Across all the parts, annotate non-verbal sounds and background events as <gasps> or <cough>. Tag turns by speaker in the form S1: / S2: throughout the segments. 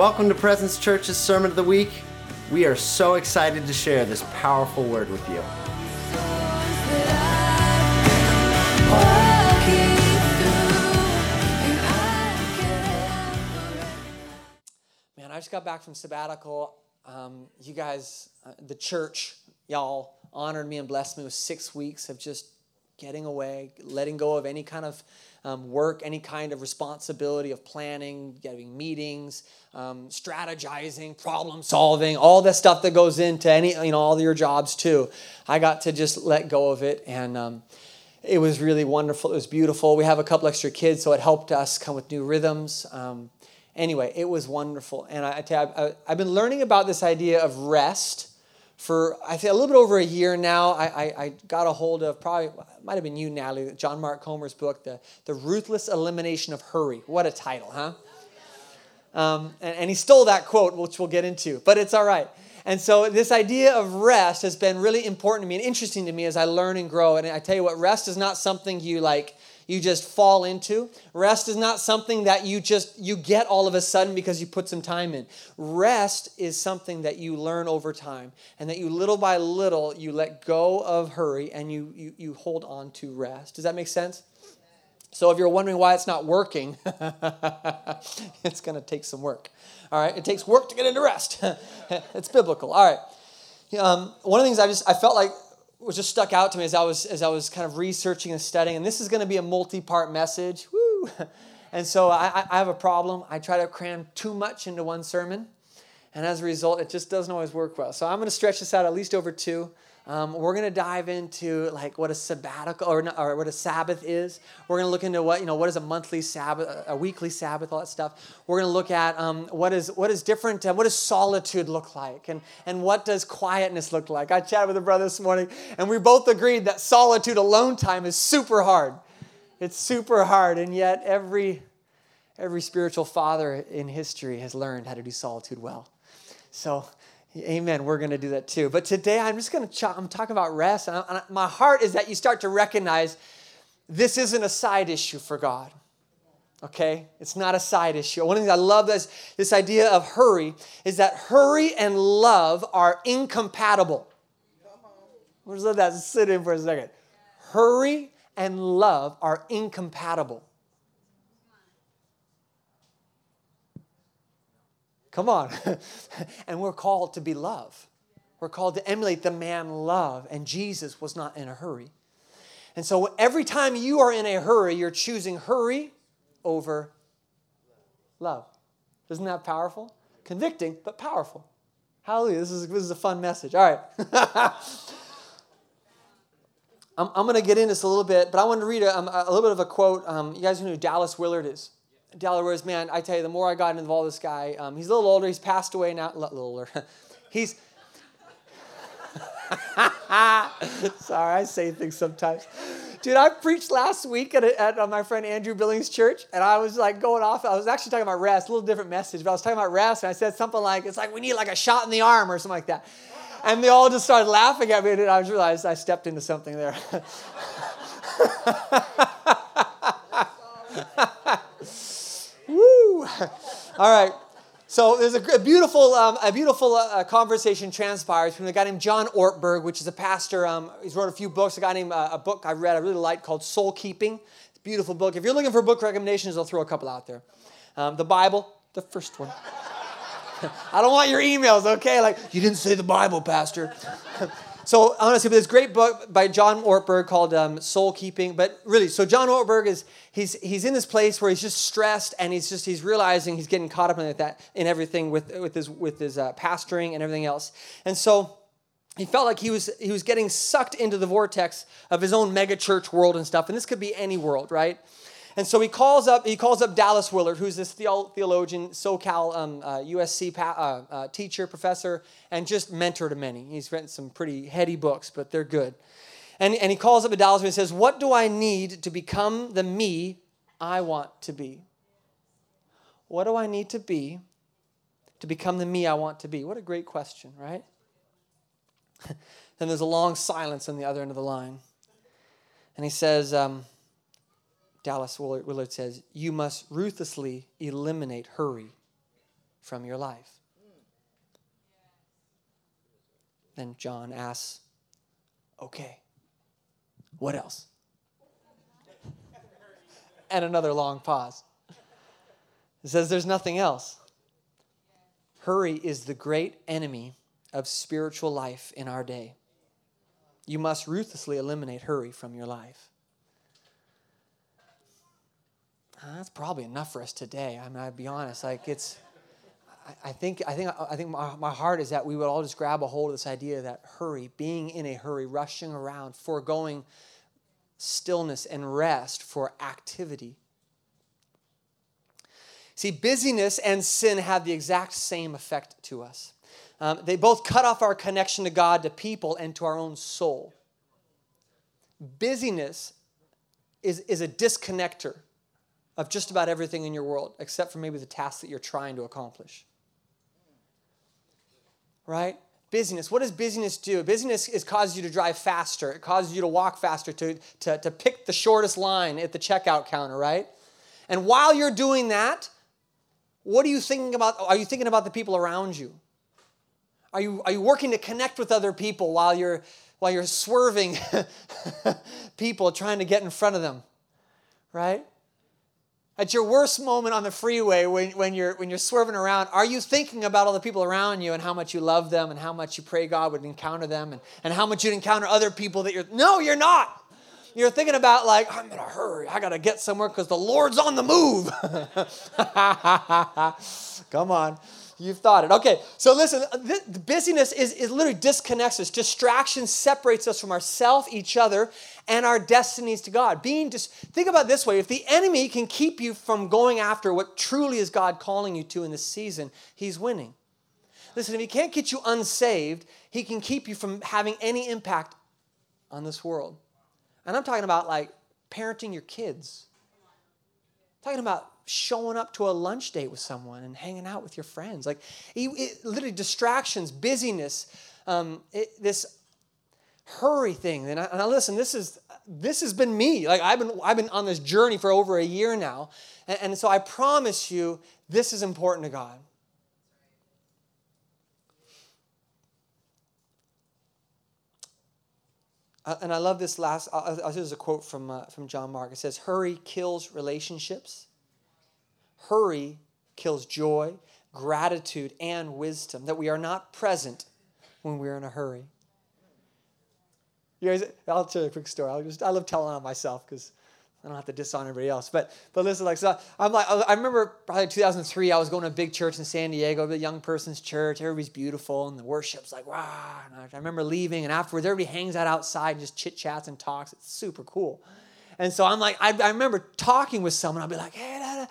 S1: Welcome to Presence Church's Sermon of the Week. We are so excited to share this powerful word with you.
S2: Man, I just got back from sabbatical. Um, you guys, uh, the church, y'all honored me and blessed me with six weeks of just getting away, letting go of any kind of um, work, any kind of responsibility of planning, getting meetings, um, strategizing, problem solving, all the stuff that goes into any, you know, all your jobs too. I got to just let go of it and. Um, it was really wonderful. It was beautiful. We have a couple extra kids, so it helped us come with new rhythms. Um, anyway, it was wonderful. And I, I I, I've been learning about this idea of rest for I think a little bit over a year now. I, I, I got a hold of probably might have been you, Natalie, John Mark Comer's book, the the ruthless elimination of hurry. What a title, huh? Um, and, and he stole that quote, which we'll get into, but it's all right. And so this idea of rest has been really important to me and interesting to me as I learn and grow. And I tell you what, rest is not something you like you just fall into. Rest is not something that you just you get all of a sudden because you put some time in. Rest is something that you learn over time and that you little by little you let go of hurry and you you, you hold on to rest. Does that make sense? So if you're wondering why it's not working, <laughs> it's going to take some work. All right, it takes work to get into rest. <laughs> it's biblical. All right. Um, one of the things I just I felt like was just stuck out to me as I was as I was kind of researching and studying. And this is going to be a multi-part message. <laughs> Woo! And so I, I have a problem. I try to cram too much into one sermon, and as a result, it just doesn't always work well. So I'm going to stretch this out at least over two. Um, we're going to dive into like what a sabbatical or, not, or what a Sabbath is. We're going to look into what you know what is a monthly Sabbath, a weekly Sabbath, all that stuff. We're going to look at um, what is what is different. Uh, what does solitude look like, and and what does quietness look like? I chatted with a brother this morning, and we both agreed that solitude, alone time, is super hard. It's super hard, and yet every every spiritual father in history has learned how to do solitude well. So Amen. We're going to do that too. But today I'm just going to ch- I'm talking about rest. And, I, and my heart is that you start to recognize this isn't a side issue for God. Okay? It's not a side issue. One of the things I love this, this idea of hurry is that hurry and love are incompatible. Just let that sit in for a second. Hurry and love are incompatible. Come on. <laughs> and we're called to be love. We're called to emulate the man love, and Jesus was not in a hurry. And so every time you are in a hurry, you're choosing hurry over love. Isn't that powerful? Convicting, but powerful. Hallelujah. This is, this is a fun message. All right. <laughs> I'm, I'm going to get into this a little bit, but I want to read a, um, a little bit of a quote. Um, you guys know who Dallas Willard is? Dallas, man, I tell you, the more I got involved with this guy, um, he's a little older. He's passed away now. A little older. <laughs> he's. <laughs> Sorry, I say things sometimes. Dude, I preached last week at, at uh, my friend Andrew Billings' church, and I was like going off. I was actually talking about rest, a little different message, but I was talking about rest, and I said something like, "It's like we need like a shot in the arm or something like that," and they all just started laughing at me, and I realized I stepped into something there. <laughs> Woo! <laughs> All right. So there's a, beautiful, um, a beautiful uh, conversation transpires between a guy named John Ortberg, which is a pastor. Um, he's wrote a few books. A guy named uh, a book I read I really liked called Soul Keeping. It's a beautiful book. If you're looking for book recommendations, I'll throw a couple out there. Um, the Bible, the first one. <laughs> I don't want your emails, okay? Like you didn't say the Bible, Pastor. <laughs> So honestly, this great book by John Ortberg called um, Soul Keeping. But really, so John Ortberg is he's he's in this place where he's just stressed and he's just he's realizing he's getting caught up in that in everything with with his with his uh, pastoring and everything else. And so he felt like he was he was getting sucked into the vortex of his own mega church world and stuff. And this could be any world, right? And so he calls up he calls up Dallas Willard, who's this theologian, SoCal um, uh, USC pa- uh, uh, teacher, professor, and just mentor to many. He's written some pretty heady books, but they're good. And, and he calls up Dallas and says, What do I need to become the me I want to be? What do I need to be to become the me I want to be? What a great question, right? <laughs> then there's a long silence on the other end of the line. And he says, um, Dallas Willard says, you must ruthlessly eliminate hurry from your life. Then John asks, Okay, what else? and another long pause. It says, There's nothing else. Hurry is the great enemy of spiritual life in our day. You must ruthlessly eliminate hurry from your life. That's probably enough for us today. I mean, I'd be honest. Like it's, I, I think, I think, I think my, my heart is that we would all just grab a hold of this idea that hurry, being in a hurry, rushing around, foregoing stillness and rest for activity. See, busyness and sin have the exact same effect to us. Um, they both cut off our connection to God, to people, and to our own soul. Busyness is, is a disconnector of just about everything in your world, except for maybe the task that you're trying to accomplish. Right? Busyness. What does busyness do? Busyness is causes you to drive faster. It causes you to walk faster, to, to, to pick the shortest line at the checkout counter, right? And while you're doing that, what are you thinking about? Are you thinking about the people around you? Are you, are you working to connect with other people while you're, while you're swerving <laughs> people trying to get in front of them? Right? At your worst moment on the freeway when, when, you're, when you're swerving around, are you thinking about all the people around you and how much you love them and how much you pray God would encounter them and, and how much you'd encounter other people that you're. No, you're not. You're thinking about, like, I'm in a hurry. I got to get somewhere because the Lord's on the move. <laughs> Come on. You've thought it. Okay, so listen, uh, the busyness is, is literally disconnects us. Distraction separates us from ourself, each other, and our destinies to God. Being just think about this way: if the enemy can keep you from going after what truly is God calling you to in this season, he's winning. Listen, if he can't get you unsaved, he can keep you from having any impact on this world. And I'm talking about like parenting your kids. I'm talking about showing up to a lunch date with someone and hanging out with your friends. Like, it, it, literally, distractions, busyness, um, it, this hurry thing. And I, and I, listen, this is this has been me. Like I've been I've been on this journey for over a year now, and, and so I promise you, this is important to God. Uh, and I love this last. Uh, this is a quote from uh, from John Mark. It says, "Hurry kills relationships." Hurry kills joy, gratitude, and wisdom, that we are not present when we're in a hurry. You guys, I'll tell you a quick story. I just I love telling on myself because I don't have to diss on everybody else. But but listen, like so, I'm like I remember probably 2003. I was going to a big church in San Diego, the young person's church. Everybody's beautiful, and the worship's like wow. And I remember leaving, and afterwards, everybody hangs out outside and just chit chats and talks. It's super cool. And so I'm like, I, I remember talking with someone. I'll be like, hey, da, da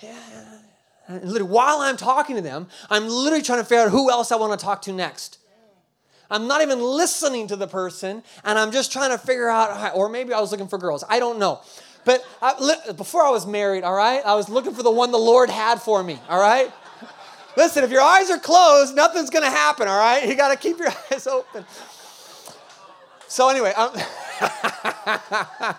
S2: yeah. And literally, while I'm talking to them, I'm literally trying to figure out who else I want to talk to next. I'm not even listening to the person, and I'm just trying to figure out, or maybe I was looking for girls. I don't know. But I, before I was married, all right, I was looking for the one the Lord had for me, all right? Listen, if your eyes are closed, nothing's going to happen, all right? You got to keep your <laughs> eyes open. So, anyway, um, <laughs>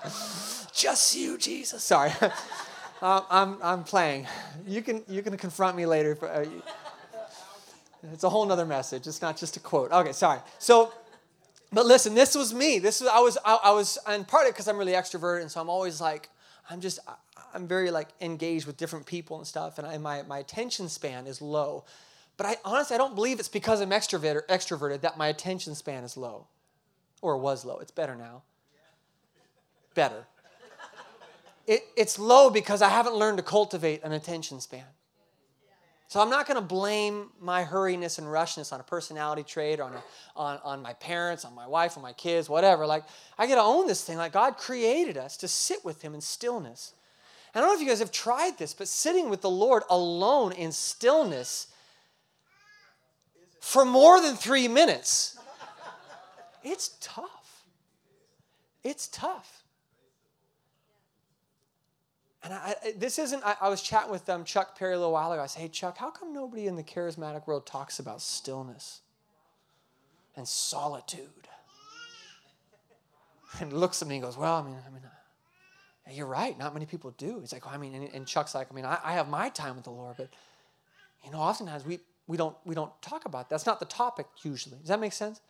S2: just you, Jesus. Sorry. <laughs> I'm, I'm playing. You can, you can confront me later. Uh, it's a whole nother message. It's not just a quote. Okay, sorry. So, but listen, this was me. This was I was I, I was and partly because I'm really extroverted, and so I'm always like I'm just I'm very like engaged with different people and stuff, and I, my my attention span is low. But I honestly I don't believe it's because I'm extroverted extroverted that my attention span is low, or was low. It's better now. Better it, it's low because I haven't learned to cultivate an attention span. So I'm not going to blame my hurriness and rushness on a personality trait, on, a, on, on my parents, on my wife, on my kids, whatever. Like, I got to own this thing. Like, God created us to sit with Him in stillness. And I don't know if you guys have tried this, but sitting with the Lord alone in stillness for more than three minutes, it's tough. It's tough. And I, this isn't, I, I was chatting with um, Chuck Perry a little while ago. I said, hey, Chuck, how come nobody in the charismatic world talks about stillness and solitude? And looks at me and goes, well, I mean, I mean, you're right. Not many people do. He's like, well, I mean, and, and Chuck's like, I mean, I, I, have my time with the Lord, but You know, oftentimes we, we, don't, we don't talk about that. That's not the topic usually. Does that make sense?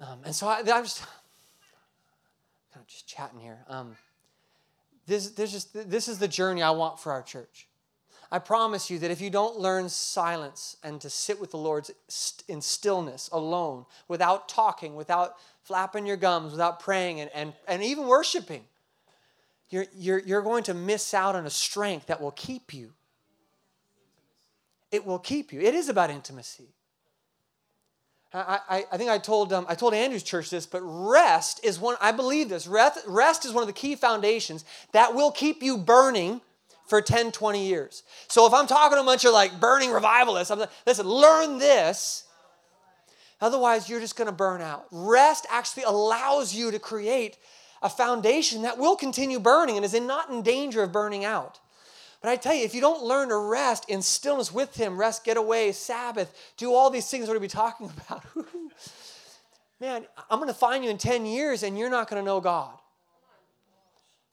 S2: Um, and so I, I'm just <laughs> kind of just chatting here. Um, this, this, just, this is the journey I want for our church. I promise you that if you don't learn silence and to sit with the Lord in stillness, alone, without talking, without flapping your gums, without praying, and, and, and even worshiping, you're, you're, you're going to miss out on a strength that will keep you. It will keep you. It is about intimacy. I, I, think I told, um, I told Andrew's church this, but rest is one, I believe this, rest, rest is one of the key foundations that will keep you burning for 10, 20 years. So if I'm talking to a bunch of like burning revivalists, I'm like, listen, learn this. Otherwise, you're just going to burn out. Rest actually allows you to create a foundation that will continue burning and is in, not in danger of burning out. But I tell you, if you don't learn to rest in stillness with Him, rest, get away, Sabbath, do all these things we're going to be talking <laughs> about, man, I'm going to find you in 10 years and you're not going to know God.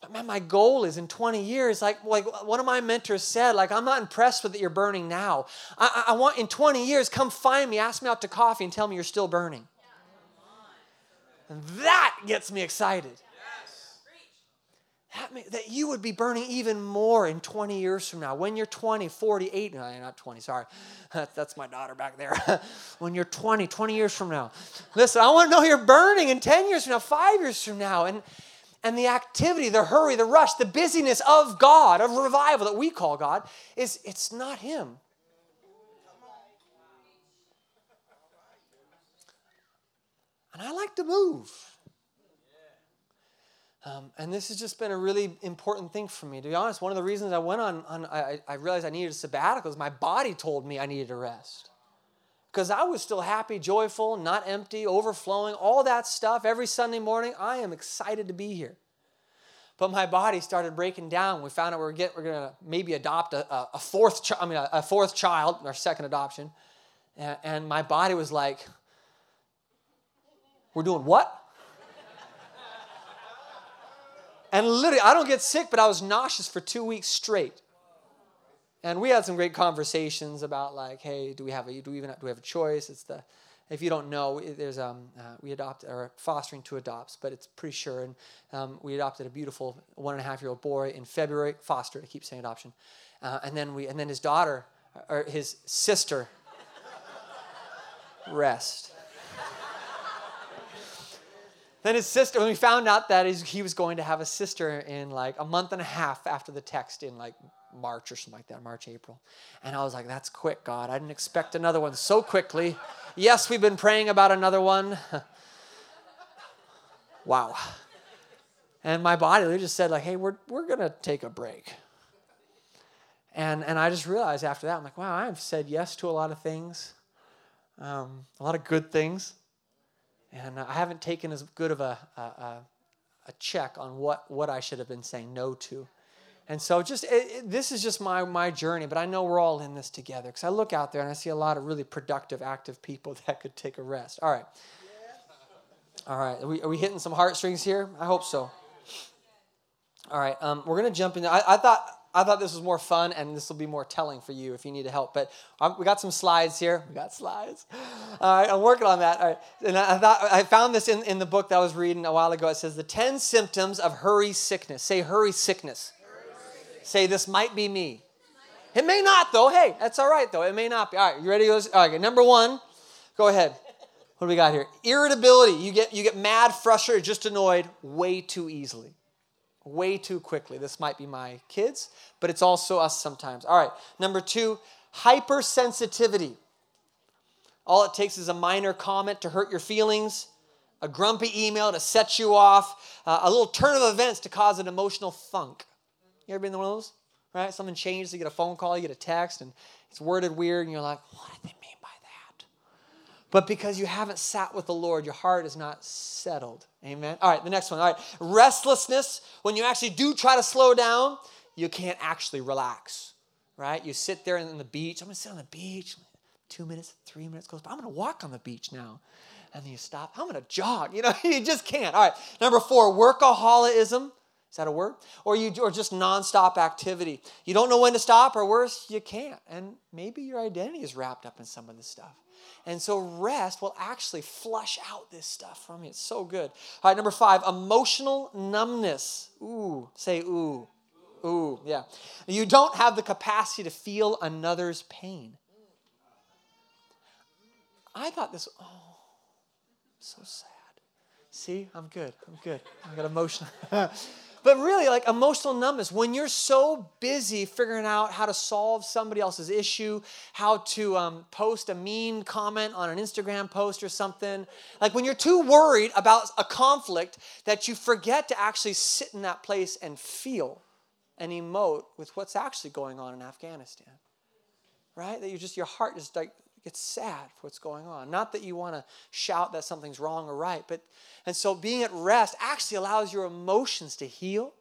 S2: But man, my goal is in 20 years, like, like one of my mentors said, like, I'm not impressed with that you're burning now. I, I want in 20 years, come find me, ask me out to coffee, and tell me you're still burning. And that gets me excited that, you would be burning even more in 20 years from now. When you're 20, 48, no, not 20, sorry. <laughs> That's my daughter back there. <laughs> when you're 20, 20 years from now. Listen, I want to know you're burning in 10 years from now, five years from now. And, and the activity, the hurry, the rush, the busyness of God, of revival that we call God, is it's not Him. And I like to move. Um, and this has just been a really important thing for me. To be honest, one of the reasons I went on, on I, I realized I needed a sabbatical is my body told me I needed a rest. Because I was still happy, joyful, not empty, overflowing, all that stuff every Sunday morning. I am excited to be here. But my body started breaking down. We found out we're going to maybe adopt a, a, fourth, chi- I mean, a, a, fourth child, our second adoption. And, and my body was like, we're doing what? And literally, I don't get sick, but I was nauseous for two weeks straight. And we had some great conversations about like, hey, do we have a do we even have, do we have a choice? It's the if you don't know, there's um uh, we adopt or fostering two adopts, but it's pretty sure. And um, we adopted a beautiful one and a half year old boy in February. Fostered, I keep saying adoption. Uh, and then we and then his daughter or his sister <laughs> rest. Then his sister, when we found out that he was going to have a sister in like a month and a half after the text in like March or something like that, March, April. And I was like, that's quick, God. I didn't expect another one so quickly. Yes, we've been praying about another one. <laughs> wow. And my body they just said, like, hey, we're, we're going to take a break. And, and I just realized after that, I'm like, wow, I've said yes to a lot of things, um, a lot of good things. And I haven't taken as good of a, a, a check on what, what I should have been saying no to. And so just it, it, this is just my, my journey, but I know we're all in this together because I look out there and I see a lot of really productive, active people <laughs> that could take a rest. All right. All right. Are we, are we hitting some heartstrings here? I hope so. All right. Um, we're going to jump in. I, I thought I thought this was more fun, and this will be more telling for you if you need help. But um, we got some slides here. We got slides. All right, I'm working on that. All right. And I thought I found this in, in the book that I was reading a while ago. It says the 10 symptoms of hurry sickness. Say hurry sickness. Say this might be me. It may not though. Hey, that's all right though. It may not be. All right, you ready? To go? All right, number one. Go ahead. What do we got here? Irritability. You get you get mad, frustrated, just annoyed way too easily way too quickly. This might be my kids, but it's also us sometimes. All right, number two, hypersensitivity. All it takes is a minor comment to hurt your feelings, a grumpy email to set you off, uh, a little turn of events to cause an emotional funk. You ever been in one of those? Right? Something changes, you get a phone call, you get a text, and it's worded weird, and you're like, what did they? But because you haven't sat with the Lord, your heart is not settled. Amen. All right, the next one. All right, restlessness. When you actually do try to slow down, you can't actually relax, right? You sit there on the beach. I'm gonna sit on the beach. Two minutes, three minutes goes by. I'm gonna walk on the beach now. And then you stop. I'm gonna jog. You know, <laughs> you just can't. All right, number four, workaholism. Is that a word? Or you or just nonstop activity. You don't know when to stop, or worse, you can't. And maybe your identity is wrapped up in some of this stuff. And so rest will actually flush out this stuff from you. It's so good. All right, number five, emotional numbness. Ooh, say ooh. Ooh, yeah. You don't have the capacity to feel another's pain. I thought this, oh, so sad. See, I'm good. I'm good. I got emotional. <laughs> but really, like emotional numbness, when you're so busy figuring out how to solve somebody else's issue, how to um, post a mean comment on an Instagram post or something, like when you're too worried about a conflict that you forget to actually sit in that place and feel and emote with what's actually going on in Afghanistan. Right? That you just, your heart just like gets sad for what's going on. Not that you want to shout that something's wrong or right, but and so being at rest actually allows your emotions to heal.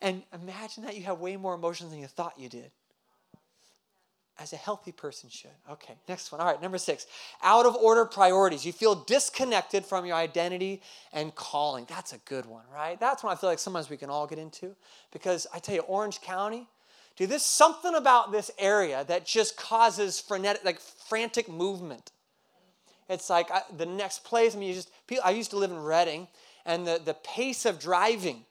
S2: And imagine that you have way more emotions than you thought you did. As a healthy person should. Okay, next one. All right, number six. Out of order priorities. You feel disconnected from your identity and calling. That's a good one, right? That's one I feel like sometimes we can all get into. Because I tell you, Orange County, Dude, there's something about this area that just causes frenetic, like frantic movement. It's like I, the next place. I mean, you just. I used to live in Redding, and the, the pace of driving,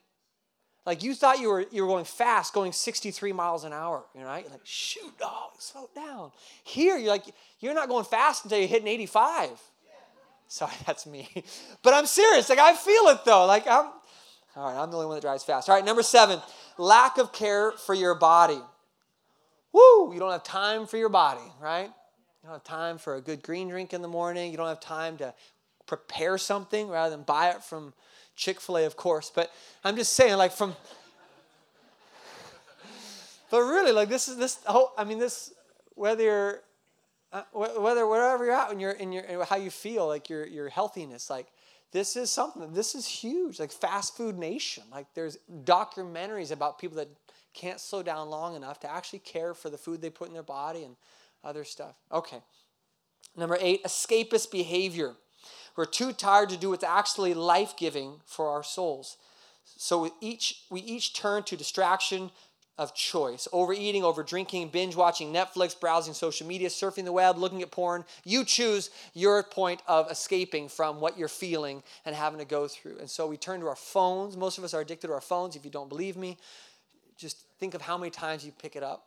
S2: like you thought you were you were going fast, going 63 miles an hour. You know, right? Like, shoot, dog, slow down. Here, you're like, you're not going fast until you're hitting 85. Sorry, <laughs> that's me. But I'm serious. Like I feel it though. Like I'm. All right, I'm the only one that drives fast. All right, number seven lack of care for your body. Woo, you don't have time for your body, right? You don't have time for a good green drink in the morning. You don't have time to prepare something rather than buy it from Chick fil A, of course. But I'm just saying, like, from. but really, like, this is this whole, I mean, this, whether you're, uh, whether wherever you're at in your, in your, and how you feel, like your, your healthiness, like, this is something this is huge like fast food nation. Like there's documentaries about people that can't slow down long enough to actually care for the food they put in their body and other stuff. Okay. Number eight escapist behavior. We're too tired to do what's actually life-giving for our souls. So we each we each turn to distraction of choice overeating, over drinking, binge watching Netflix, browsing social media, surfing the web, looking at porn. You choose your point of escaping from what you're feeling and having to go through. And so we turn to our phones. Most of us are addicted to our phones. If you don't believe me, just think of how many times you pick it up.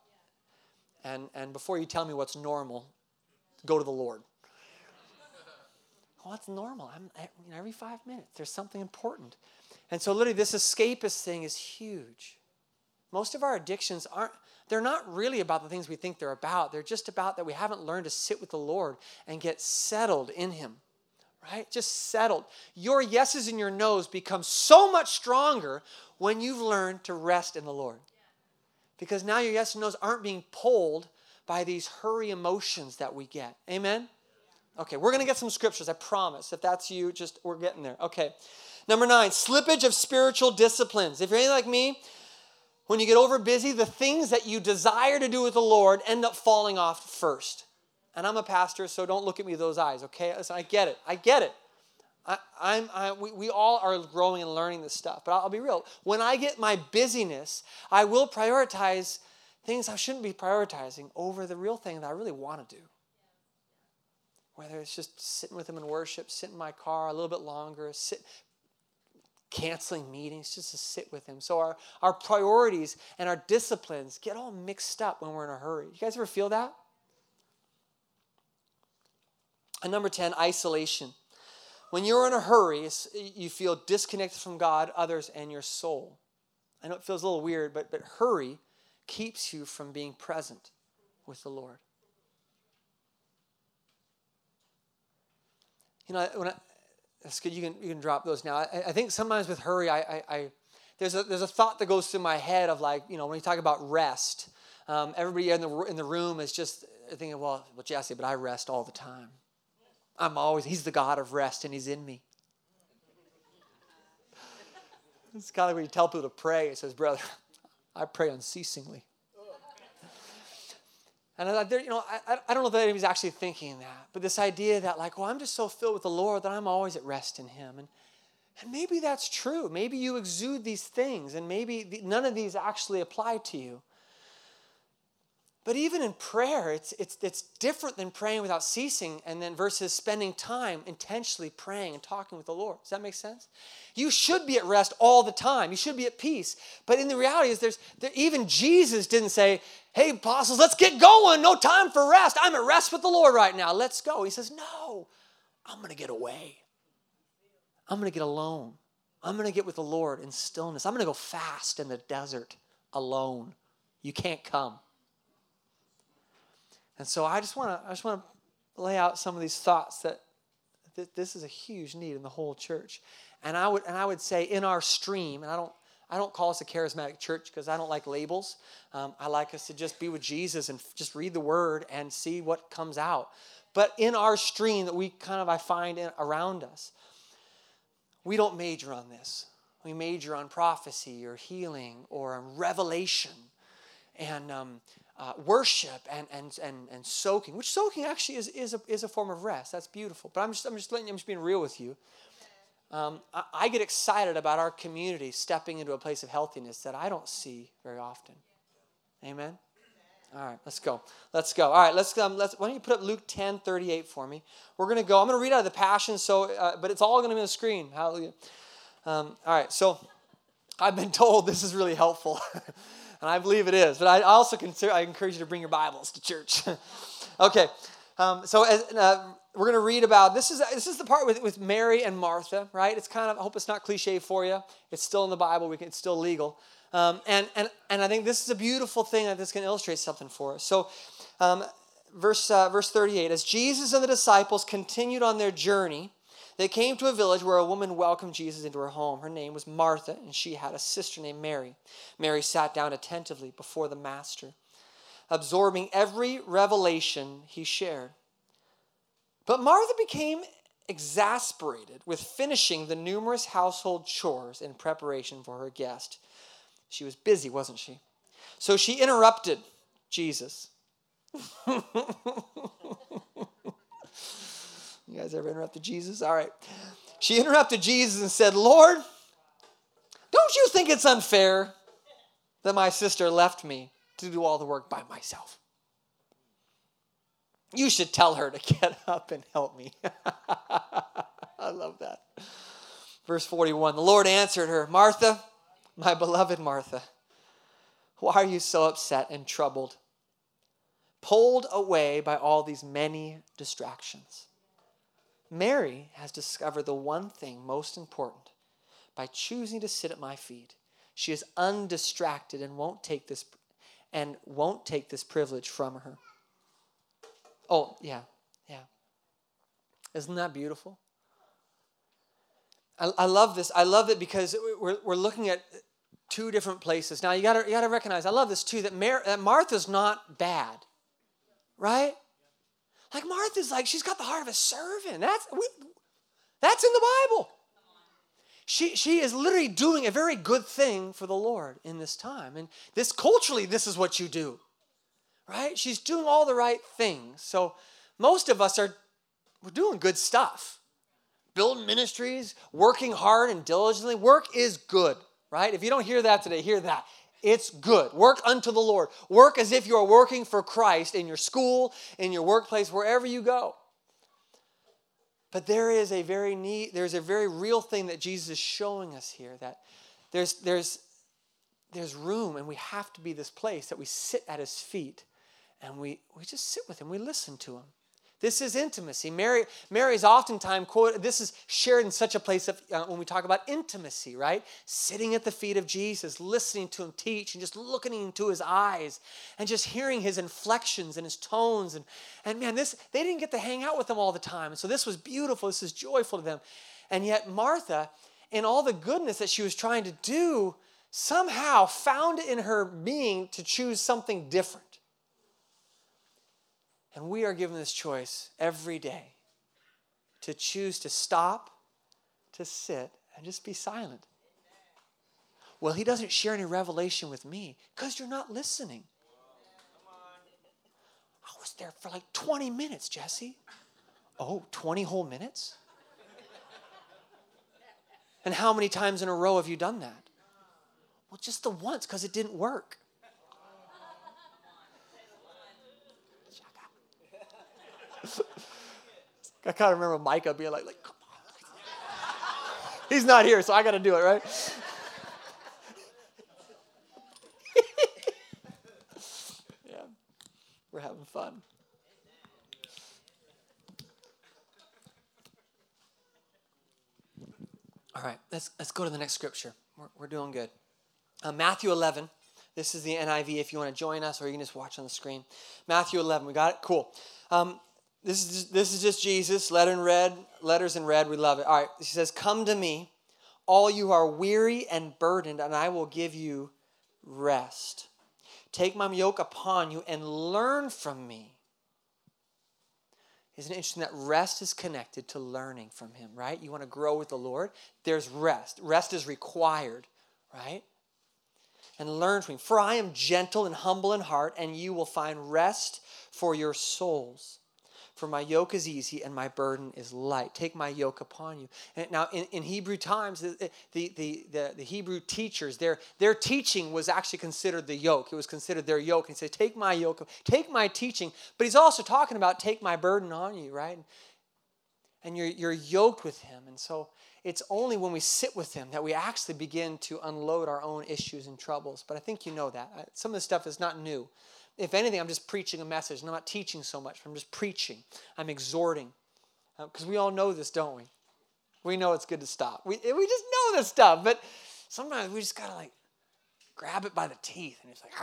S2: And, and before you tell me what's normal, go to the Lord. <laughs> What's normal? I'm, you know, every five minutes, there's something important. And so, literally, this escapist thing is huge. Most of our addictions aren't, they're not really about the things we think they're about. They're just about that we haven't learned to sit with the Lord and get settled in Him, right? Just settled. Your yeses and your nos become so much stronger when you've learned to rest in the Lord. Because now your yes and nos aren't being pulled by these hurry emotions that we get. Amen? Okay, we're going to get some scriptures, I promise. If that's you, just we're getting there. Okay. Number nine, slippage of spiritual disciplines. If you're anything like me, when you get over busy, the things that you desire to do with the Lord end up falling off first. And I'm a pastor, so don't look at me with those eyes, okay? Listen, I get it. I get it. I, I'm, I, we, we all are growing and learning this stuff. But I'll, I'll be real. When I get my busyness, I will prioritize things I shouldn't be prioritizing over the real thing that I really want to do. Whether it's just sitting with Him in worship, sitting in my car a little bit longer, sit, canceling meetings just to sit with him. So our, our priorities and our disciplines get all mixed up when we're in a hurry. You guys ever feel that? And number 10, isolation. When you're in a hurry, you feel disconnected from God, others, and your soul. I know it feels a little weird, but, but hurry keeps you from being present with the Lord. You know, when I, that's good. You can, you can drop those now. I, I think sometimes with hurry, I, I, I, there's, a, there's a thought that goes through my head of like, you know, when you talk about rest, um, everybody in the, in the room is just thinking, well, well, Jesse, but I rest all the time. I'm always, he's the God of rest and he's in me. It's kind of like when you tell people to pray, it says, brother, I pray unceasingly. And I, you know, I, I don't know if anybody's actually thinking that, but this idea that, like, well, I'm just so filled with the Lord that I'm always at rest in Him. And And maybe that's true. Maybe you exude these things, and maybe the, none of these actually apply to you. But even in prayer, it's, it's, it's different than praying without ceasing and then versus spending time intentionally praying and talking with the Lord. Does that make sense? You should be at rest all the time. You should be at peace. But in the reality is there's there, even Jesus didn't say, hey, apostles, let's get going. No time for rest. I'm at rest with the Lord right now. Let's go. He says, no, I'm to get away. I'm to get alone. I'm to get with the Lord in stillness. I'm to go fast in the desert alone. You can't come. And so I just want to I just want to lay out some of these thoughts that this is a huge need in the whole church. And I would and I would say in our stream, and I don't I don't call us a charismatic church because I don't like labels. Um, I like us to just be with Jesus and just read the Word and see what comes out. But in our stream that we kind of I find in, around us, we don't major on this. We major on prophecy or healing or revelation and um, uh, worship and, and, and, and soaking, which soaking actually is, is, a, is a form of rest. That's beautiful. But I'm just, I'm just letting you, I'm just being real with you. Um, I, I, get excited about our community stepping into a place of healthiness that I don't see very often. Amen? All right, let's go. Let's go. All right, let's um, let's. Why don't you put up Luke 10, 38 for me? We're gonna go. I'm gonna read out of the Passion, so uh, but it's all gonna be on the screen. Hallelujah. Um, all right, so I've been <laughs> told this is really helpful. <laughs> and I believe it is. But I also consider, I encourage you to bring your Bibles to church. <laughs> okay, um, so as, uh, we're going to read about this is this is the part with, with Mary and Martha, right? It's kind of I hope it's not cliche for you. It's still in the Bible. We can, it's still legal, um, and and and I think this is a beautiful thing that this can illustrate something for us. So. Um, verse, uh, verse 38 As Jesus and the disciples continued on their journey, they came to a village where a woman welcomed Jesus into her home. Her name was Martha, and she had a sister named Mary. Mary sat down attentively before the Master, absorbing every revelation he shared. But Martha became exasperated with finishing the numerous household chores in preparation for her guest. She was busy, wasn't she? So she interrupted Jesus. <laughs> You guys ever interrupted Jesus? All right. She interrupted Jesus and said, Lord, don't you think it's unfair that my sister left me to do all the work by myself? You should tell her to <laughs> get up and help me. <laughs> I love that. Verse 41 The Lord answered her, Martha, my beloved Martha, why are you so upset and troubled? Pulled away by all these many distractions. Mary has discovered the one thing most important by choosing to sit at my feet. She is undistracted and won't take this and won't take this privilege from her. Oh, yeah. Yeah. Isn't that beautiful? I, I love this. I love it because we're, we're looking at two different places. Now you gotta you gotta recognize, I love this too, that, Mar- that Martha's not bad. Right? Like Martha's like, she's got the heart of a servant. That's, we, that's in the Bible. She, she is literally doing a very good thing for the Lord in this time. And this culturally, this is what you do. Right? She's doing all the right things. So most of us are we're doing good stuff. Building ministries, working hard and diligently. Work is good, right? If you don't hear that today, hear that. It's good. Work unto the Lord. Work as if you are working for Christ in your school, in your workplace, wherever you go. But there is a very neat, there's a very real thing that Jesus is showing us here that there's there's there's room and we have to be this place that we sit at his feet and we we just sit with him, we listen to him. This is intimacy. Mary, Mary is oftentimes quoted, this is shared in such a place of, uh, when we talk about intimacy, right? Sitting at the feet of Jesus, listening to him teach, and just looking into his eyes, and just hearing his inflections and his tones. And, and man, this they didn't get to hang out with him all the time. And so this was beautiful, this is joyful to them. And yet, Martha, in all the goodness that she was trying to do, somehow found in her being to choose something different. And we are given this choice every day to choose to stop, to sit, and just be silent. Well, he doesn't share any revelation with me because you're not listening. I was there for like 20 minutes, Jesse. Oh, 20 whole minutes? And how many times in a row have you done that? Well, just the once because it didn't work. <laughs> I kind of remember Micah being like, like come on. <laughs> He's not here, so I got to do it, right? <laughs> yeah, we're having fun. All right, let's, let's go to the next scripture. We're, we're doing good. Uh, Matthew 11. This is the NIV if you want to join us, or you can just watch on the screen. Matthew 11. We got it? Cool. Um, this is this is just Jesus, letter in red, letters in red. We love it. All right. He says, "Come to me, all you are weary and burdened, and I will give you rest. Take my yoke upon you and learn from me." Isn't it interesting that rest is connected to learning from Him, right? You want to grow with the Lord? There's rest. Rest is required, right? And learn from Him. For I am gentle and humble in heart, and you will find rest for your souls. For my yoke is easy and my burden is light. Take my yoke upon you. And now, in, in Hebrew times, the, the, the, the, Hebrew teachers, their, their teaching was actually considered the yoke. It was considered their yoke. And he said, Take my yoke, take my teaching. But he's also talking about take my burden on you, right? And you're, you're yoked with him. And so it's only when we sit with him that we actually begin to unload our own issues and troubles. But I think you know that. Some of this stuff is not new. If anything, I'm just preaching a message. and I'm not teaching so much. I'm just preaching. I'm exhorting. Because uh, we all know this, don't we? We know it's good to stop. We, we just know this stuff. But sometimes we just got to like grab it by the teeth and it's like,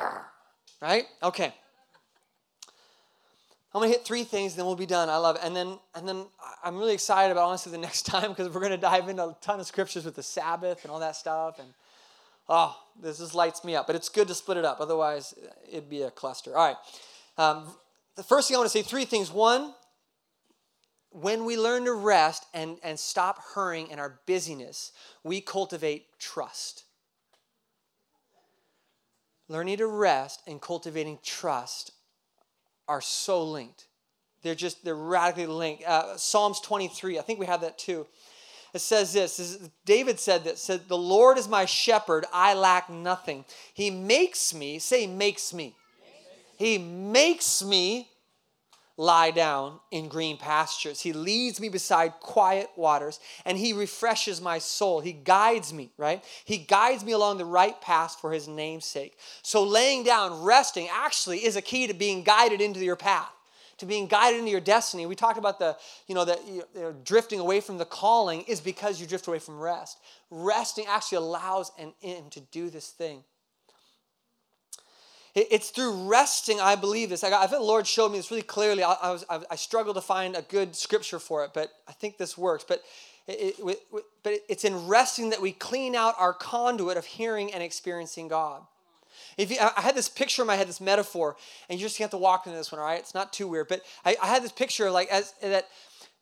S2: right? Okay. I'm gonna hit three things, then we'll be done. I love it, and then and then I'm really excited about honestly the next <laughs> time because we're gonna dive into a ton of scriptures with the Sabbath and all that stuff, and oh, this just lights me up. But it's good to split it up. Otherwise, it'd be a cluster. All right. Um, the first thing I want to say three things. One, when we learn to rest and, and stop hurrying in our busyness, we cultivate trust. Learning to rest and cultivating trust are so linked. They're just, they're radically linked. Uh, Psalms 23, I think we have that too. It says this, this David said this, said, The Lord is my shepherd, I lack nothing. He makes me, say, makes me. He makes me lie down in green pastures. He leads me beside quiet waters and he refreshes my soul. He guides me, right? He guides me along the right path for his name's sake. So laying down, resting actually is a key to being guided into your path to being guided into your destiny. We talked about the, you know, that you know, drifting away from the calling is because you drift away from rest. Resting actually allows an in to do this thing. It's through resting, I believe this. I, got, I think the Lord showed me this really clearly. I, I was, I, I struggled to find a good scripture for it, but I think this works. But it, it, but it's in resting that we clean out our conduit of hearing and experiencing God. If you, I had this picture in my head, this metaphor, and you just have to walk into this one, all right? It's not too weird, but I, I had this picture like as that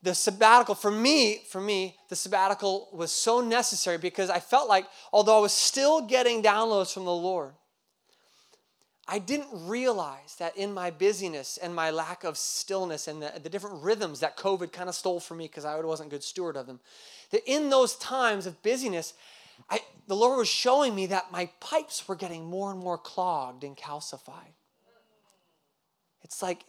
S2: the sabbatical for me for me the sabbatical was so necessary because i felt like although i was still getting downloads from the lord i didn't realize that in my busyness and my lack of stillness and the, the different rhythms that covid kind of stole from me because i wasn't a good steward of them that in those times of busyness I, the Lord was showing me that my pipes were getting more and more clogged and calcified. It's like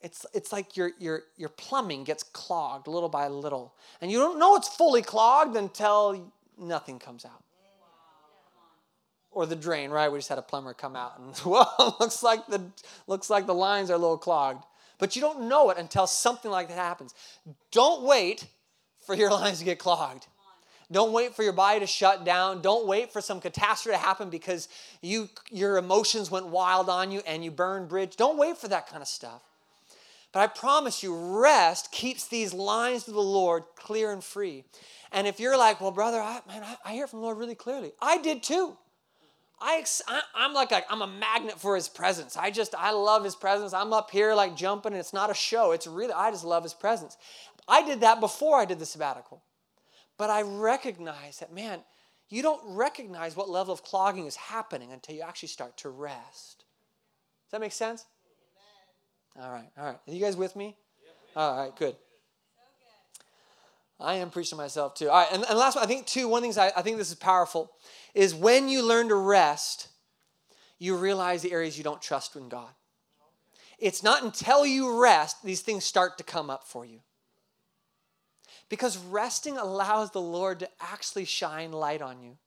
S2: it's, it's like your, your, your plumbing gets clogged little by little. And you don't know it's fully clogged until nothing comes out. Or the drain, right? We just had a plumber come out and <laughs> well, looks like the looks like the lines are a little clogged. But you don't know it until something like that happens. Don't wait for your lines to get clogged. Don't wait for your body to shut down. Don't wait for some catastrophe to happen because you, your emotions went wild on you and you burned bridge. Don't wait for that kind of stuff. But I promise you, rest keeps these lines to the Lord clear and free. And if you're like, well, brother, I, man, I, I hear from the Lord really clearly. I did too. I, I'm like I'm a magnet for his presence. I just, I love his presence. I'm up here like jumping and it's not a show. It's really, I just love his presence. I did that before I did the sabbatical. But I recognize that, man, you don't recognize what level of clogging is happening until you actually start to rest. Does that make sense? Amen. All right, all right. Are you guys with me? All right, good. I am preaching myself too. All right, and, and last one, I think two, one of the things I, I think this is powerful is when you learn to rest, you realize the areas you don't trust in God. It's not until you rest these things start to come up for you. Because resting allows the Lord to actually shine light on you.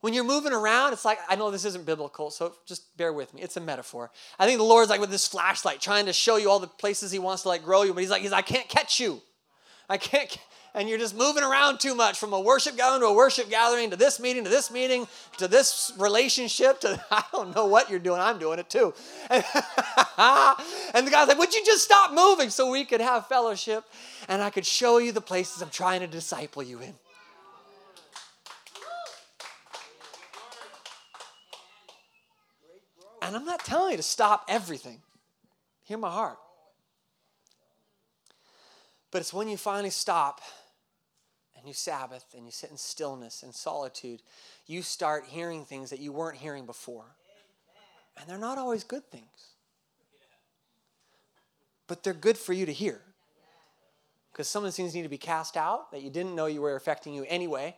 S2: When you're moving around, it's like, I know this isn't biblical, so just bear with me. It's a metaphor. I think the Lord's like with this flashlight trying to show you all the places He wants to like grow you, but He's like, he's, I can't catch you. I can't, and you're just moving around too much from a worship gathering to a worship gathering to this meeting to this meeting to this relationship to <laughs> I don't know what you're doing. I'm doing it too. And, <laughs> and the guy's like, Would you just stop moving so we could have fellowship and I could show you the places I'm trying to disciple you in? And I'm not telling you to stop everything. Hear my heart. But it's when you finally stop and you Sabbath and you sit in stillness and solitude, you start hearing things that you weren't hearing before. And they're not always good things. But they're good for you to hear. Because some of the things need to be cast out that you didn't know you were affecting you anyway.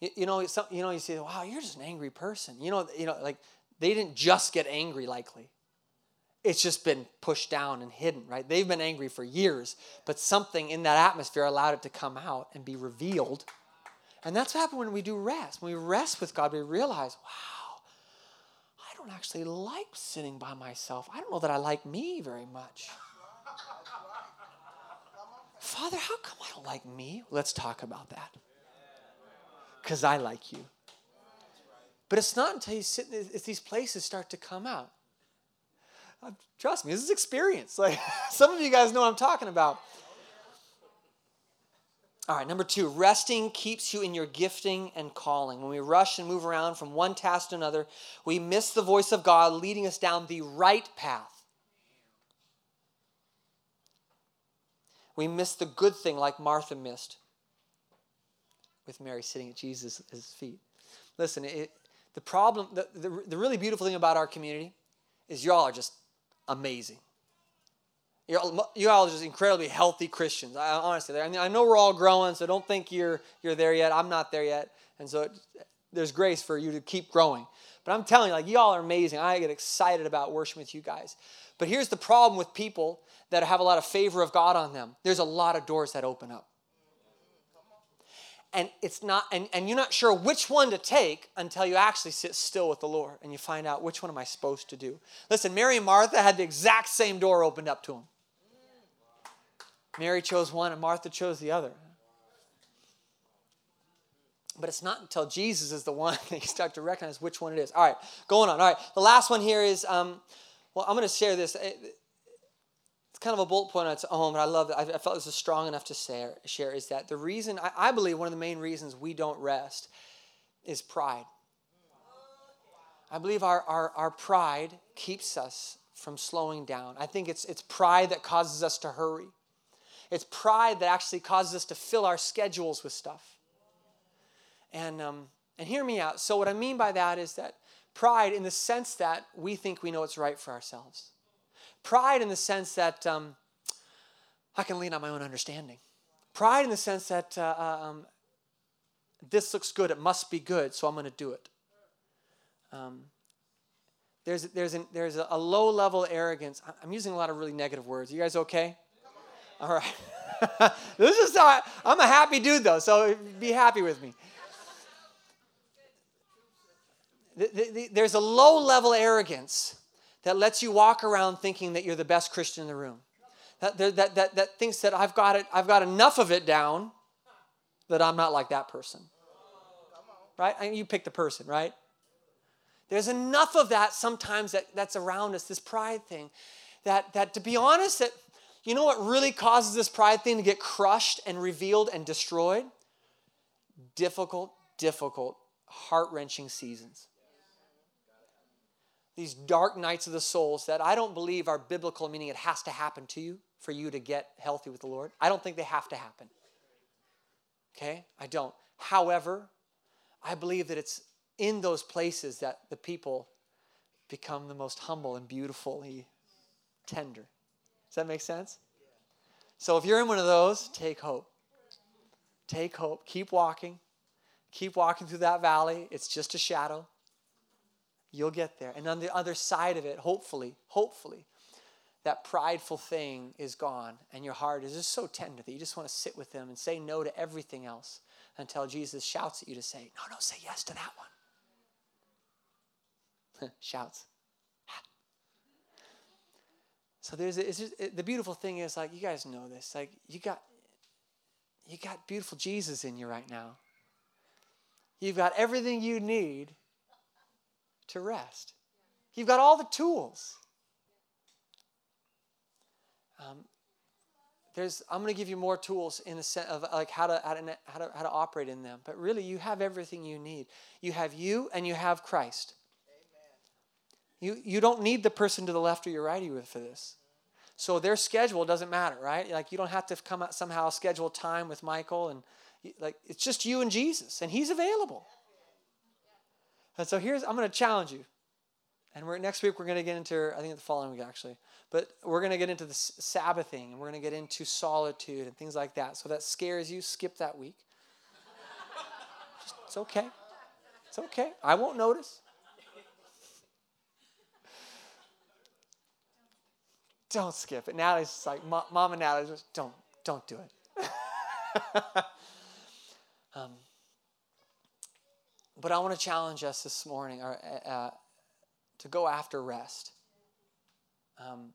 S2: You, you know, some, you know, you say, "Wow, you're just an angry person." You know, you know, like they didn't just get angry. Likely, it's just been pushed down and hidden. Right? They've been angry for years, but something in that atmosphere allowed it to come out and be revealed. And that's what happens when we do rest. When we rest with God, we realize, "Wow, I don't actually like sitting by myself. I don't know that I like me very much." Father, how come I don't like me? Let's talk about that because I like you. But it's not until you sit, it's these places start to come out. Uh, trust me, this is experience. Like <laughs> some of you guys know what I'm talking about. All right, number two, resting keeps you in your gifting and calling. When we rush and move around from one task to another, we miss the voice of God leading us down the right path. We miss the good thing like Martha missed with Mary sitting at Jesus' feet. Listen, it, the problem, the, the, the really beautiful thing about our community is y'all are just amazing. You all are just incredibly healthy Christians. I, honestly, I, mean, I know we're all growing, so don't think you're, you're there yet. I'm not there yet. And so it, there's grace for you to keep growing. But I'm telling you, like, y'all are amazing. I get excited about worshiping with you guys. But here's the problem with people that have a lot of favor of God on them there's a lot of doors that open up and it's not and, and you're not sure which one to take until you actually sit still with the lord and you find out which one am i supposed to do. Listen mary and martha had the exact same door opened up to them mary chose one and martha chose the other. But it's not until jesus is the one <laughs> that you start to recognize which one it is. All right going on. All right the last one here is um, well i'm going to share this it's kind of a bullet point on its own, but I love. I, felt this was strong enough to share, share is that the reason, I, I believe one of the main reasons we don't rest is pride. I believe our, our, our pride keeps us from slowing down. I think it's, it's pride that causes us to hurry. It's pride that actually causes us to fill our schedules with stuff. And, um, and hear me out. So, what I mean by that is that pride, in the sense that we think we know what's right for ourselves. Pride in the sense that um, I can lean on my own understanding. Pride in the sense that uh, uh um, this looks good, it must be good, so I'm going to do it. Um, there's, there's, an, there's a, low level arrogance. I'm using a lot of really negative words. You guys okay? All right. <laughs> this is uh, I'm a happy dude though, so be happy with me. The, the, the, there's a low level arrogance that lets you walk around thinking that you're the best Christian in the room. That, that, that, that thinks that I've got, it, I've got enough of it down that I'm not like that person. Right? I mean, you pick the person, right? There's enough of that sometimes that, that's around us, this pride thing, that, that to be honest, that you know what really causes this pride thing to get crushed and revealed and destroyed? Difficult, difficult, heart wrenching seasons these dark nights of the souls that I don't believe are biblical, meaning it has to happen to you for you to get healthy with the Lord. I don't think they have to happen. Okay? I don't. However, I believe that it's in those places that the people become the most humble and beautifully tender. Does that make sense? So if you're in one of those, take hope. Take hope. Keep walking. Keep walking through that valley. It's just a shadow. You'll get there. And on the other side of it, hopefully, hopefully, that prideful thing is gone and your heart is just so tender that you just want to sit with Him and say no to everything else until Jesus shouts at you to say, No, no, say yes to that one. <laughs> shouts. <laughs> So there's it's just, it, the beautiful thing is like you guys know this like you got you got beautiful Jesus in you right now. You've got everything you need to rest. You've got all the tools. Um, there's, I'm going to give you more tools in the sense of like how to, how to, how to, how to operate in them. But really, you have everything you need. You have you and you have Christ. You, you don't need the person to the left or your right of you for this. So their schedule doesn't matter, right? Like you don't have to come out somehow schedule time with Michael and like it's just you and Jesus and he's available. And so here's I'm going to challenge you. And we're next week we're going to get into I think the following week actually. But we're going to get into the Sabbathing and we're going to get into solitude and things like that. So that scares you, skip that week. it's okay. It's okay. I won't notice. don't skip it. Natalie's just like, Mom and Natalie's just don't, don't do it. <laughs> um, but I want to challenge us this morning or, uh, uh, to go after rest. Um,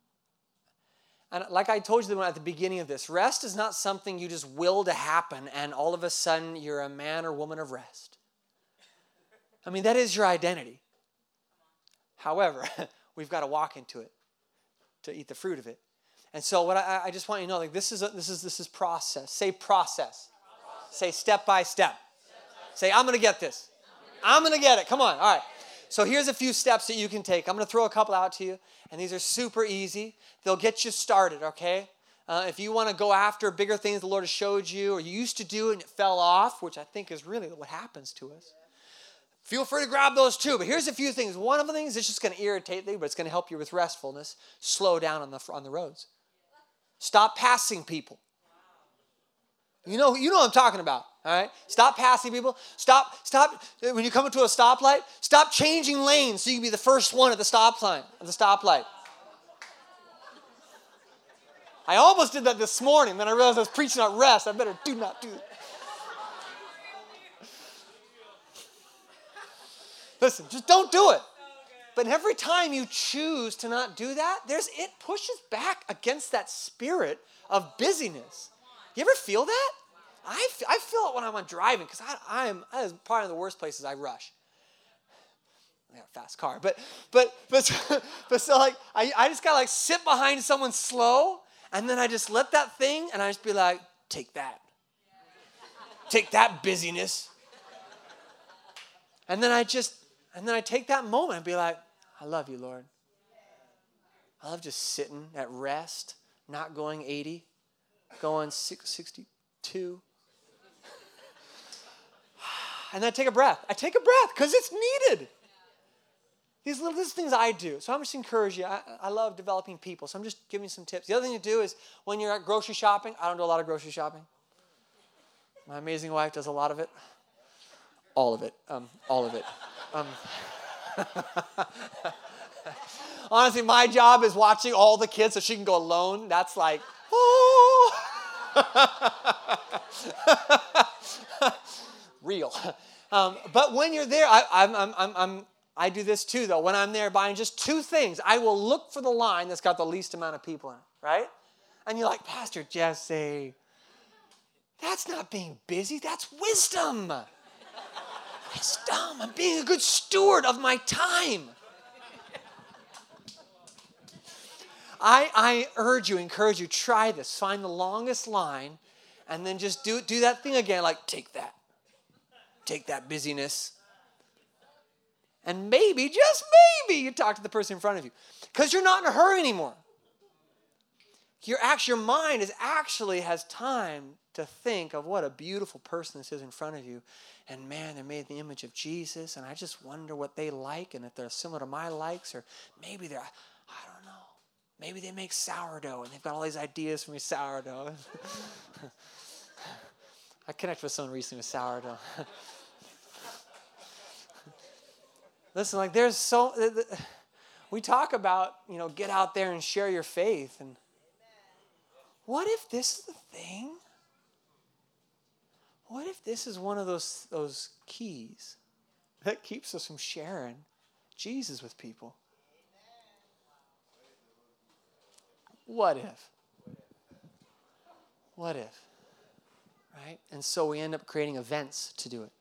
S2: and like I told you at the beginning of this, rest is not something you just will to happen and all of a sudden you're a man or woman of rest. I mean, that is your identity. However, <laughs> we've got to walk into it to eat the fruit of it. And so what I, I just want you to know, like this is a, this is this is process. Say process. process. Say step by step. step, by Say I'm gonna get this. I'm gonna get it. Come on. All right. So here's a few steps that you can take. I'm gonna throw a couple out to you, and these are super easy. They'll get you started. Okay. Uh, if you want to go after bigger things the Lord has showed you, or you used to do and it fell off, which I think is really what happens to us. Feel free to grab those too. But here's a few things. One of the things that's just going to irritate you, but it's going to help you with restfulness. Slow down on the on the roads. Stop passing people. You know, you know what I'm talking about. All right. Stop passing people. Stop. Stop. When you come into a stoplight, stop changing lanes so you can be the first one at the stop at the stoplight. I almost did that this morning. Then I realized I was preaching at rest. I better do not do it. Listen, just don't do it. But every time you choose to not do that, there's it pushes back against that spirit of busyness. You ever feel that? I, I feel it when I'm driving because I, I'm that is probably the worst places I rush. I got a fast car, but but but <laughs> but so like I, I just gotta like sit behind someone slow, and then I just let that thing, and I just be like, take that, take that busyness, and then I just and then I take that moment and be like, I love you, Lord. I love just sitting at rest, not going 80, going 62. And then I take a breath. I take a breath because it's needed. These little these things I do. So I'm just encourage you. I, I love developing people. So I'm just giving you some tips. The other thing to do is when you're at grocery shopping, I don't do a lot of grocery shopping. My amazing wife does a lot of it. All of it. Um, all of it. Um, <laughs> honestly, my job is watching all the kids so she can go alone. That's like, oh. <laughs> Real. <laughs> Um, but when you're there, I, I'm, I'm, I'm, I do this too, though. When I'm there buying just two things, I will look for the line that's got the least amount of people in it, right? And you're like, Pastor Jesse, that's not being busy, that's wisdom wisdom. I'm being a good steward of my time. I, I urge you, encourage you, try this. Find the longest line and then just do, do that thing again like, take that. Take that busyness. And maybe, just maybe, you talk to the person in front of you because you're not in a hurry anymore. Your, actual, your mind is actually has time to think of what a beautiful person this is in front of you and man, they're made in the image of Jesus, and I just wonder what they like and if they're similar to my likes, or maybe they're, I don't know. Maybe they make sourdough and they've got all these ideas for me sourdough. <laughs> I connected with someone recently with sourdough. Listen, like there's so we talk about, you know, get out there and share your faith and what if this is the thing? What if this is one of those those keys that keeps us from sharing Jesus with people? What if? What if? Right? And so we end up creating events to do it.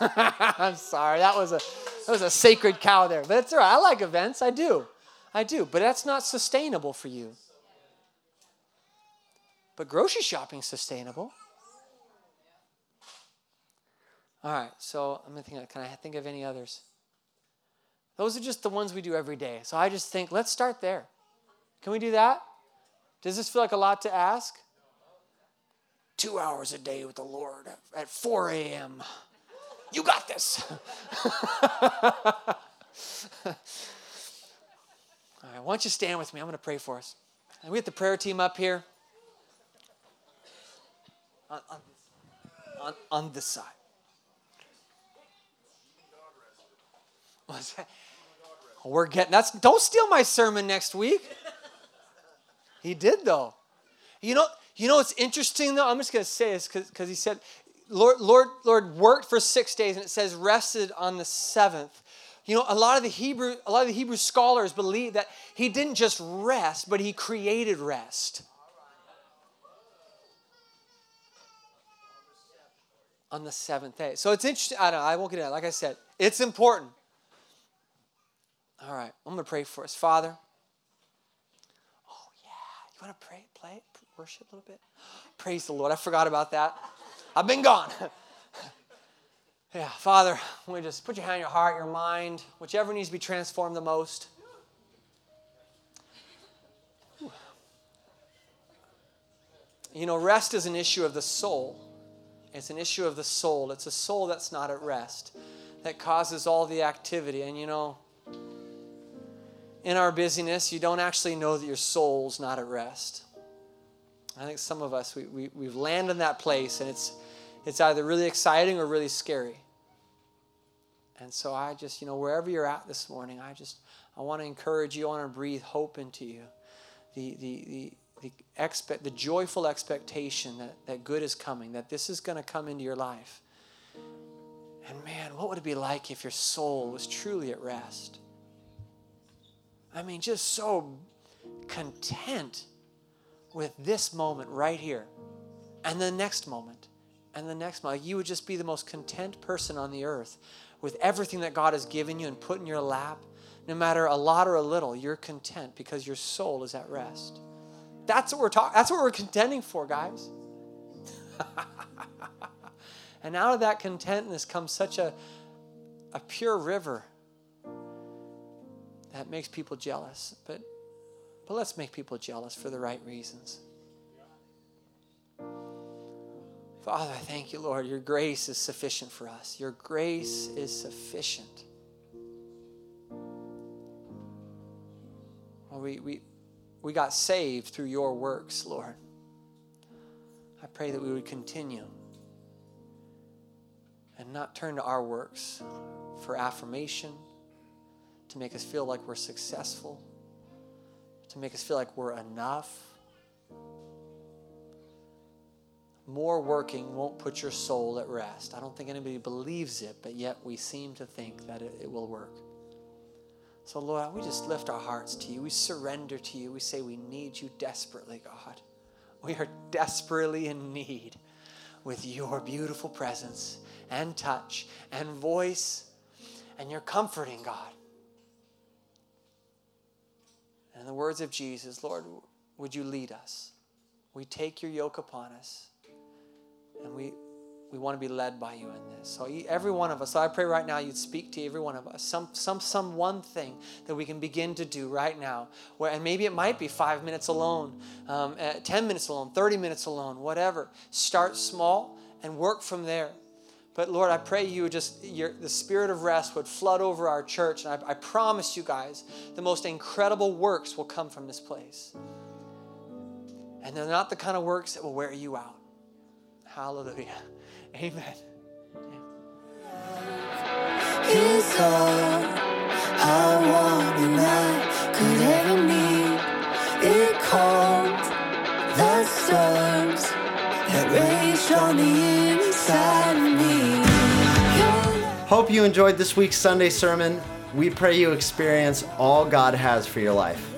S2: <laughs> I'm sorry. That was a that was a sacred cow there. But it's all right. I like events. I do. I do. But that's not sustainable for you. But grocery shopping's sustainable. All right. So I'm gonna think. Can I think of any others? Those are just the ones we do every day. So I just think, let's start there. Can we do that? Does this feel like a lot to ask? Two hours a day with the Lord at 4 a.m. You got this. <laughs> All right, why don't you stand with me? I'm going to pray for us. And we have the prayer team up here. On, on, on, on this side. What's that? We're getting that's don't steal my sermon next week. He did though. You know, you know what's interesting though? I'm just gonna say this because he said Lord, Lord, Lord worked for six days, and it says rested on the seventh. You know, a lot of the Hebrew, a lot of the Hebrew scholars believe that he didn't just rest, but he created rest. On the seventh day. So it's interesting. I don't know, I won't get into it. Like I said, it's important. All right, I'm going to pray for us. Father, want to pray, play, worship a little bit? <gasps> Praise the Lord. I forgot about that. I've been gone. <laughs> yeah, Father, we just put your hand on your heart, your mind, whichever needs to be transformed the most. You know, rest is an issue of the soul. It's an issue of the soul. It's a soul that's not at rest, that causes all the activity. And you know, in our busyness, you don't actually know that your soul's not at rest. I think some of us, we, we, we've landed in that place and it's, it's either really exciting or really scary. And so I just, you know, wherever you're at this morning, I just, I want to encourage you, I want to breathe hope into you. The, the, the, the, expect, the joyful expectation that, that good is coming, that this is going to come into your life. And man, what would it be like if your soul was truly at rest? I mean, just so content with this moment right here and the next moment and the next moment. You would just be the most content person on the earth with everything that God has given you and put in your lap. No matter a lot or a little, you're content because your soul is at rest. That's what we're talking. That's what we're contending for, guys. <laughs> and out of that contentness comes such a, a pure river that makes people jealous. But, but let's make people jealous for the right reasons. Father, thank you, Lord. Your grace is sufficient for us. Your grace is sufficient. Well, we, we, we got saved through your works, Lord. I pray that we would continue and not turn to our works for affirmation to make us feel like we're successful, to make us feel like we're enough. More working won't put your soul at rest. I don't think anybody believes it, but yet we seem to think that it, it will work. So, Lord, we just lift our hearts to you. We surrender to you. We say we need you desperately, God. We are desperately in need with your beautiful presence and touch and voice and your comforting, God. In the words of Jesus, Lord, would you lead us? We take your yoke upon us, and we we want to be led by you in this. So every one of us, so I pray right now you'd speak to every one of us. Some some some one thing that we can begin to do right now. Where and maybe it might be five minutes alone, um, ten minutes alone, thirty minutes alone, whatever. Start small and work from there. But Lord, I pray you just, your, the spirit of rest would flood over our church. And I, I promise you guys, the most incredible works will come from this place. And they're not the kind of works that will wear you out. Hallelujah. <laughs> Amen.
S3: all I want and I could ever need. It calmed the storms
S1: Hope you enjoyed this week's Sunday sermon. We pray you experience all God has for your life.